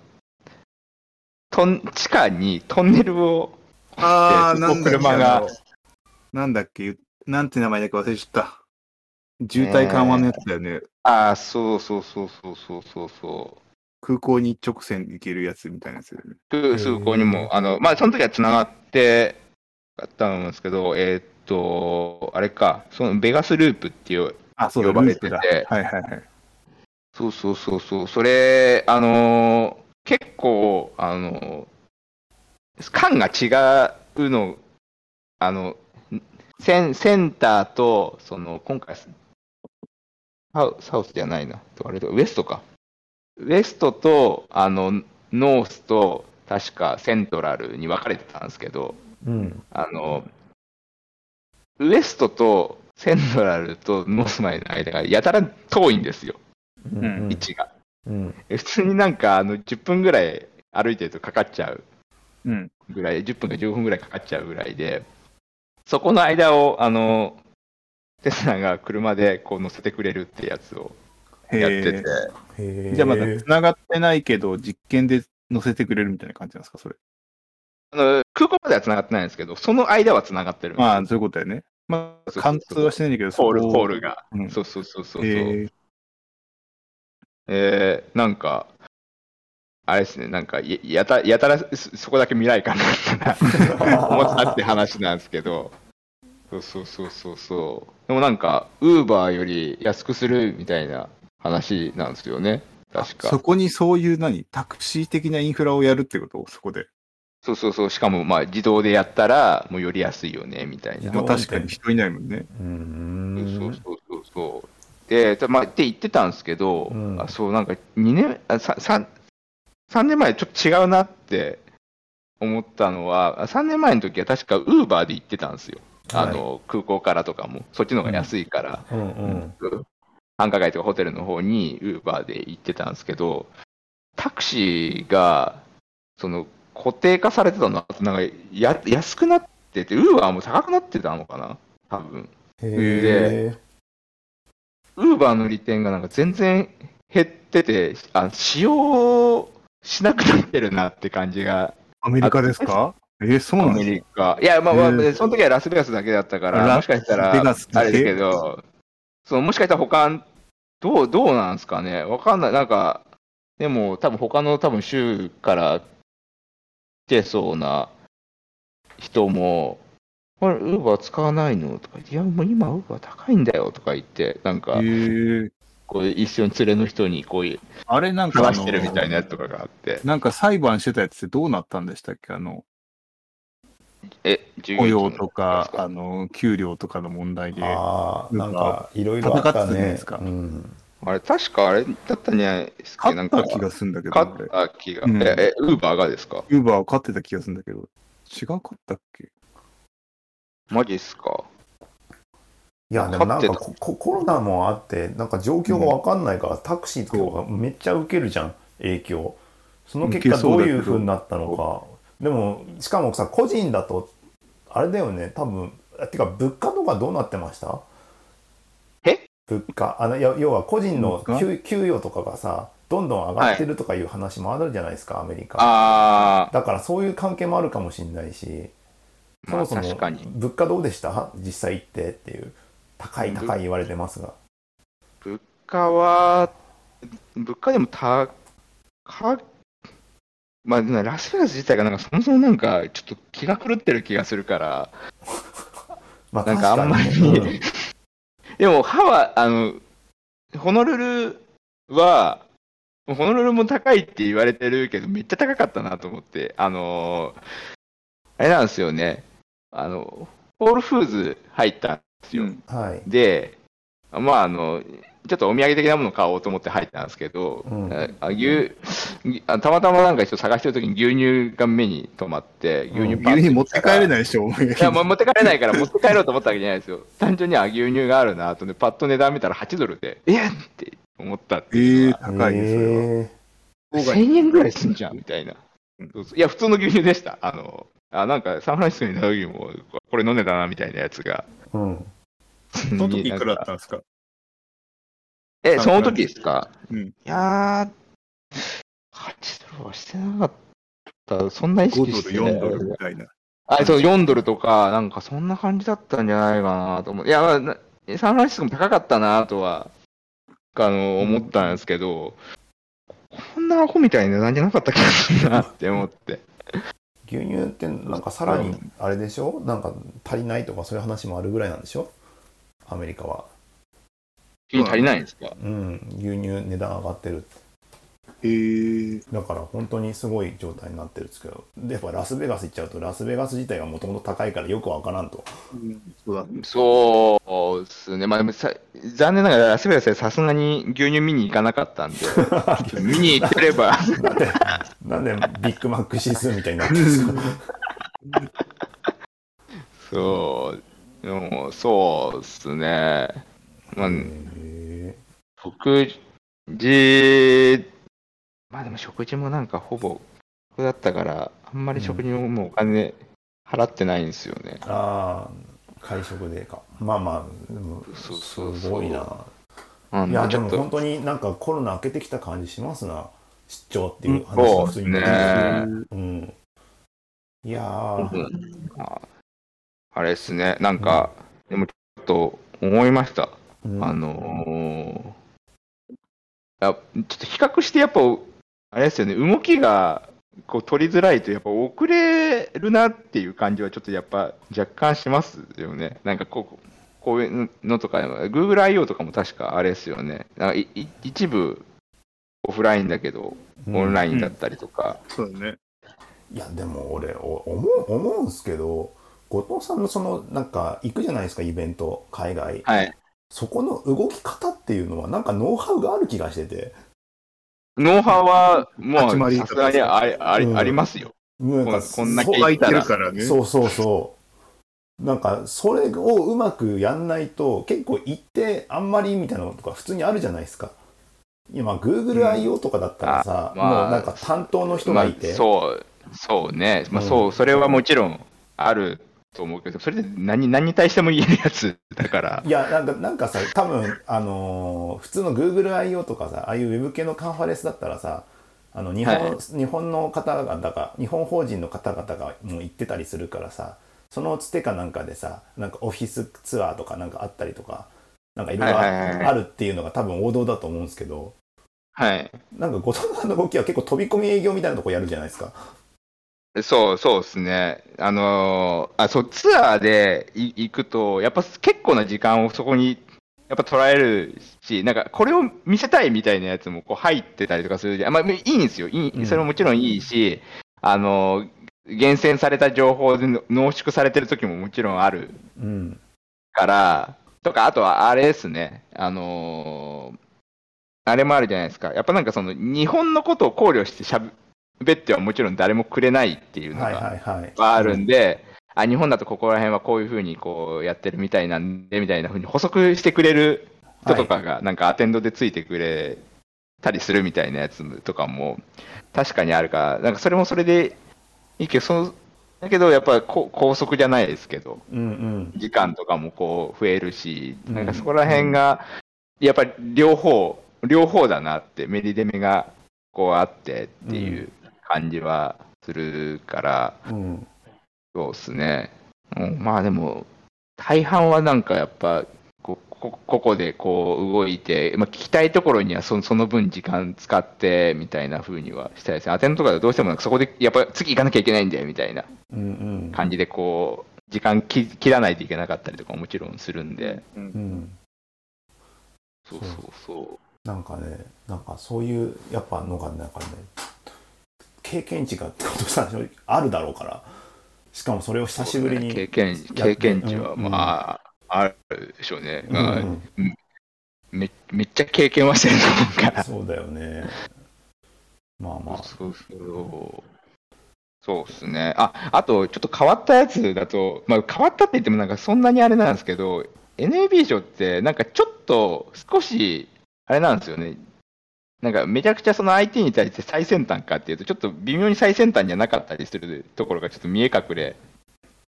トン地下にトンネルを、あー、でなんだっけなんだっけなんて名前だか忘れちゃった。渋滞緩和のやつだよね。ああ、そうそうそうそうそうそうそう。空港に一直線行けるやつみたいなやつだよね。空空港にも、あの、まあ、その時は繋がってあったと思うんですけど、えーっと、あれか、そのベガスループっていう、あ、そうだ、呼ばれててループだはいはいはい。そうそうそうそう、それ、あのー結構、あのー感が違うの、あの、センセンターと、その、今回、サウサウスじゃないな、あれだウエストか。ウエストと、あの、ノースと、確かセントラルに分かれてたんですけど、うんあの、ウエストとセントラルとノースまでの間がやたら遠いんですよ、うんうん位置が。うんえ普通になんかあの10分ぐらい歩いてるとかかっちゃううん。ぐらい、10分か15分ぐらいかかっちゃうぐらいで、そこの間を、あの、テスラが車でこう乗せてくれるってやつをへやってて、じゃあまだ繋がってないけど、実験で乗せてくれるみたいな感じなんですか、それ。あの空港までは繋がってないんですけど、その間は繋がってるまあ、そういうことだよね。まあ、貫通はしてないんだけど、ホール、ホールが。うん。そうそうそうそうそう。ええー、なんか、あれですね、なんかや、やたやたらそそこだけ未来感があったな、思ったって話なんですけど、そうそうそうそうそう。でもなんか、ウーバーより安くするみたいな話なんですよね、確か。そこにそういう何？タクシー的なインフラをやるってこと？そこで。そうそうそう、しかもまあ自動でやったら、もうより安いよね、みたいな。まあ確かに人いないもんね。うーんそうそうそうそう。で、たまあ、って言ってたんですけど、うんあそう、なんか2年、あさ三3年前ちょっと違うなって思ったのは、3年前の時は確かウーバーで行ってたんですよ。あの、空港からとかも、そっちの方が安いから、うんうん繁華街とかホテルの方にウーバーで行ってたんですけど、タクシーが、その、固定化されてたのなんかや、安くなってて、ウーバーも高くなってたのかな？多分。へえウーバーの利点がなんか全然減ってて、あ使用しなくなってるなって感じが、アメリカですか？えー、そうアメなんだ。リカ。いや、まあ、まあへーその時はラスベガスだけだったから、ラもしかしたら、あれだけど、そのもしかしたら他、どう、どうなんですかね？わかんない。なんか、でも多分他の多分州から来てそうな人も、あれ、ウーバー使わないのとか言って、いや、もう今ウーバー高いんだよとか言って、なんかえ、ー、こう一緒に連れの人にこういうあれなんか話してるみたいなやつとかがあって、なんか裁判してたやつってどうなったんでしたっけ？あの、え、雇員用とか、あの、給料とかの問題で。ああなんかいろいろあった戦ってたじゃないねですか。うん。あれ、確かあれだったんじゃないですか、なんか勝った、気がするんだけど、勝俺った気が、うん。え、え、ウーバーがですか？ウーバーは勝ってた気がするんだけど、違かったっけ？マジっすか？いやでもなんか勝ってココロナもあってなんか状況が分かんないから、タクシーとかがめっちゃ受けるじゃん影響。その結受果ど。ういうふうになったのかでもしかもさ個人だとあれだよね。多分あてか物価とかどうなってました？え？物価。あの要は個人の給給与とかがさどんどん上がってるとかいう話もあるじゃないですか、アメリカ。あだからそういう関係もあるかもしれないし。ー、まあそもそも。物価どうでした？実際行ってっていう。高い高い言われてますが。物価は、物価でも高まあ、ラスベガス自体がなんかそもそもなんかちょっと気が狂ってる気がするから、まあなんかあんまり。でもハワあの、ホノルルは、ホノルルも高いって言われてるけど、めっちゃ高かったなと思って、あのあれなんですよね、あの、ホールフーズ入ったんですよ。うんうん。はい。で、まあ、あの、ちょっとお土産的なものを買おうと思って入ったんですけど、うん。あ牛あたまたまなんかちょっと探してるときに牛乳が目に留まって、牛乳うんパッて牛乳持って帰れいないでしょ、お前いや、もう持って帰れないから持って帰ろうと思ったわけじゃないですよ。単純にあ、牛乳があるなとね、パッと値段見たら8ドルで、えっ？って思ったってえいうー。高いね、それは。え1000円ぐらいすんじゃんみたいな。いや、普通の牛乳でした。あの、あなんかサンフランシスコにいた時も、これ飲んでたなみたいなやつが。ーうん。その時いくらだったんですか？え、その時ですか？うんいやー、8ドルはしてなかった。そんな意5ドル、識してない4ドルみたいな。あ、そう、4ドルとか、なんかそんな感じだったんじゃないかなと思う。いや、まあな、サンフランシスコも高かったなとは、あの、思ったんですけど、こんなアホみたいな値段じゃなかった気がするなって思って。牛乳ってなんかさらにあれでしょ？なんか足りないとかそういう話もあるぐらいなんでしょ？アメリカは急に足りないんですか？うん牛乳値段上がってるえー、だから本当にすごい状態になってるんですけどでやっぱラスベガス行っちゃうとラスベガス自体がもともと高いからよくわからんとそうだね。そうですね。まあでもさ、残念ながらラスベガスでさすがに牛乳見に行かなかったんで、見に行ってれば、なんでなんでビッグマック指数みたいになってるんですか？そう、でもそうですね。まあ、へ食事、まあでも食事もなんかほぼ、僕だったから、あんまり食事ももうお金払ってないんですよね。ーああ会食でか。まあまあでもそうそうそう。すごいな。うんいやでも本当になんかコロナ明けてきた感じしますな。出張っていう話が普通になってそうきてうん。いやー。うんああれですね、なんか、でもちょっと思いました。うん。あのー、やちょっと比較してやっぱ、あれですよね、動きがこう取りづらいと、やっぱ遅れるなっていう感じはちょっとやっぱ若干しますよね。なんかこう、こういうのとか、Google I.O. とかも確かあれですよね。なんかいい一部オフラインだけど、オンラインだったりとか。そうだね。いやでも俺お思う思うんすけど後藤さんのそのなんか行くじゃないですかイベント海外はい。そこの動き方っていうのはなんかノウハウがある気がしてて。ノウハウはも始まりうさすがにありあり,、うん。ありますよ。なんかこんなそけ空いてるからね。そうそうそう。なんかそれをうまくやんないと結構行ってあんまりみたいなのとか普通にあるじゃないですか。今 GoogleIO とかだったらさ、うんあまあもうなんか担当の人がいて、まあ、そう、そうね。まあ、うん。そう、それはもちろんあると思うけど、それで何何に対しても言えるやつだから。いやなんかなんかさ多分あのー普通の GoogleIO とかさああいうウェブ系のカンファレンスだったらさあの日本,、はい日本の方々が日本法人の方々がもう行ってたりするからさそのつてかなんかでさなんかオフィスツアーとかなんかあったりとかなんかいろいろあるっていうのが多分王道だと思うんですけどはい。なんか後藤さんの動きは結構飛び込み営業みたいなとこやるじゃないですか。そう、そうですね。あのーあ、そう、ツアーでい行くと、やっぱ結構な時間をそこに、やっぱ捉えるし、なんかこれを見せたいみたいなやつもこう入ってたりとかするじゃん。まあ、いいんですよ。いうんいそれももちろんいいし、あのー厳選された情報での濃縮されてる時ももちろんあるうんから、とか、あとはあれですね、あのーあれもあるじゃないですか。やっぱなんかその、日本のことを考慮してしゃべってはもちろん誰もくれないっていうのはいが。あるんで、あ、日本だとここら辺はこういうふうにこうやってるみたいなんで、みたいなふうに補足してくれる人とかが、なんかアテンドでついてくれたりするみたいなやつとかも確かにあるから、なんかそれもそれでいいけど、そのだけどやっぱこ高速じゃないですけど、うんうん。時間とかもこう増えるし、うんなんかそこら辺が、やっぱり両方、両方だなって、メリデメがこうあってっていう感じはするから、うん。そうですね。うん、まあでも、大半はなんかやっぱ、ここここでこう動いて、まあ、聞きたいところにはそその分時間使ってみたいな風にはしたいですね。アテンドとかでどうしてもなんかそこでやっぱ次行かなきゃいけないんだよみたいなうんうん。感じでこう、時間き切らないといけなかったりとかももちろんするんで、うん。そうそうそう。なんかね、なんかそういう、やっぱのが、なんかね、経験値がってことさ、あるだろうから。しかもそれを久しぶりに。経験や経験値はうんまあ、あるでしょうね。うんうんめめっちゃ経験はしてると思うから。そうだよね。まあまあ。そうそう。そうですね。あ、あと、ちょっと変わったやつだと、まあ、変わったって言ってもなんかそんなにあれなんですけど、NAB 賞ってなんかちょっと少し、あれなんですよね。なんかめちゃくちゃその IT に対して最先端かっていうと、ちょっと微妙に最先端じゃなかったりするところがちょっと見え隠れ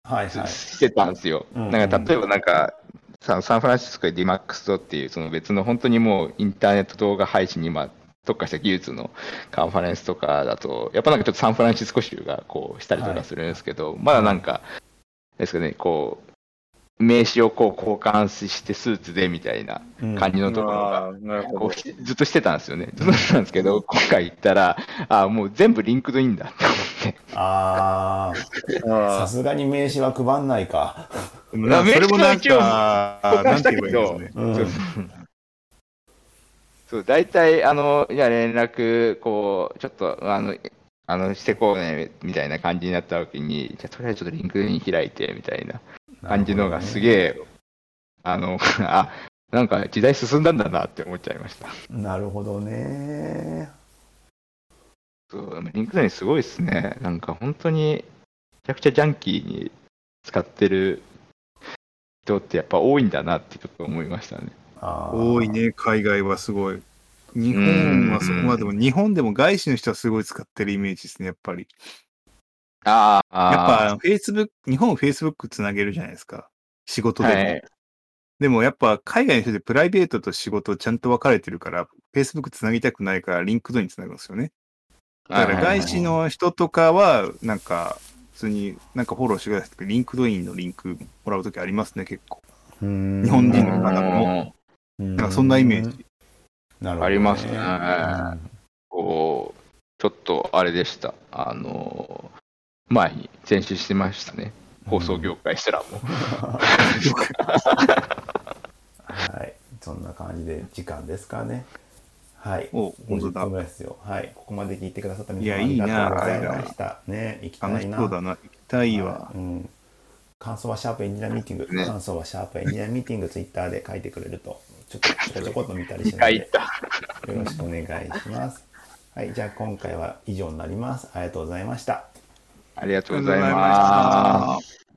はいはい。してたんですよ。うんうんなんか例えばなんか、さサンフランシスコで DMAX とっていうその別の本当にもうインターネット動画配信に今特化した技術のカンファレンスとかだと、やっぱなんかちょっとサンフランシスコ州がこうしたりとかするんですけど、まだなんか、ですかね、こう、名刺をこう交換してスーツでみたいなうん。感じのところが、こう。しずっとしてたんですよね。ずっとしてたんですけど、今回行ったら、あもう全部 LinkedIn だって思って。ああ、さあすがに名刺は配んないか。ーなそれもなんか、交換したけど。そう大体、あの、じゃあ連絡、こう、ちょっと、あの、あの、してこうね、みたいな感じになった時に、じゃあとりあえずちょっと LinkedIn 開いて、みたいな感じのがすげえ、あの、あ、なんか時代進んだんだなって思っちゃいました。なるほどね。そう、 LinkedIn すごいですね。なんか本当に、めちゃくちゃジャンキーに使ってる人ってやっぱ多いんだなってちょっと思いましたね。多い。ね、海外はすごい。日本はそこまでも、日本でも外資の人はすごい使ってるイメージですね、やっぱり。ああ、やっぱ、Facebook、日本 Facebook つなげるじゃないですか。仕事でも。はいでもやっぱ海外の人でプライベートと仕事ちゃんと分かれてるから、Facebook つなぎたくないから、 LinkedIn つなぐんですよね。だから外資の人とかは、なんか、普通になんかフォローしてくださいって、 LinkedIn のリンクもらうときありますね、結構。日日本人の方もなんかそんなイメージ。なるほど、ね。ありますねうんこう、ちょっとあれでした。あの、前に前進してましたね。放送業界すらも。はい。そんな感じで時間ですかね。はい。お本当だ50分ぐらいですよ。はい。ここまで聞いてくださった皆いやさんありがとうございいいなました。ね、行きた楽いな。しそうだな。行きたいわは。うん。感想はシャープエンジニアミーティング、ね感想はシャープエンジニアミーティングツイッターで書いてくれるとちょっとちょこちょこっと見たりし2て回行った。よろしくお願いします。はい、じゃあ今回は以上になります。ありがとうございました。ありがとうございま。ます